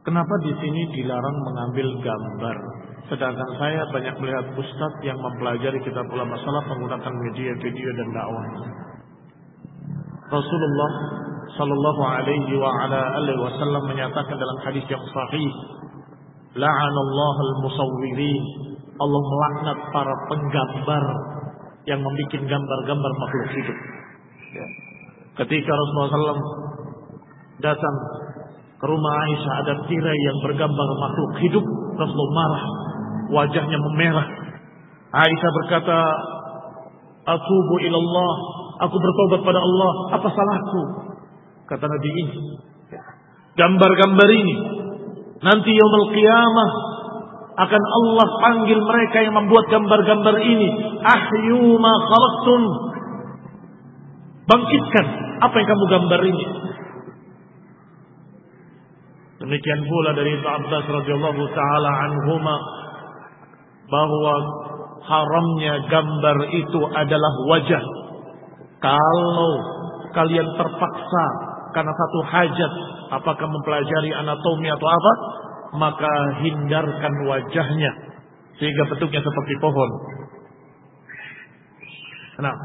Kenapa di sini dilarang mengambil gambar? Sedangkan saya banyak melihat ustadz yang mempelajari kitab ulama salaf menggunakan media video dan dakwah. Rasulullah sallallahu alaihi wa ala alihi wasallam menyatakan dalam hadis yang sahih, "La'anallahu al-musawwirin." Allah melaknat para penggambar yang membuat gambar-gambar makhluk hidup. Ya. Ketika Rasulullah SAW datang ke rumah Aisyah ada tirai yang bergambar makhluk hidup, Rasulullah marah, wajahnya memerah. Aisyah berkata, "Atubu ilallah, aku bertobat pada Allah, apa salahku?" Kata Nabi ini, gambar-gambar ini nanti yaumul qiyamah akan Allah panggil mereka yang membuat gambar-gambar ini, ahyu ma khalaqtum. Bangkitkan apa yang kamu gambar ini. Demikian pula dari Ibnu Abbas radhiyallahu taala anhuma bahwa haramnya gambar itu adalah wajah. Kalau kalian terpaksa karena satu hajat, apakah mempelajari anatomi atau apa, maka hindarkan wajahnya sehingga bentuknya seperti pohon. Nah,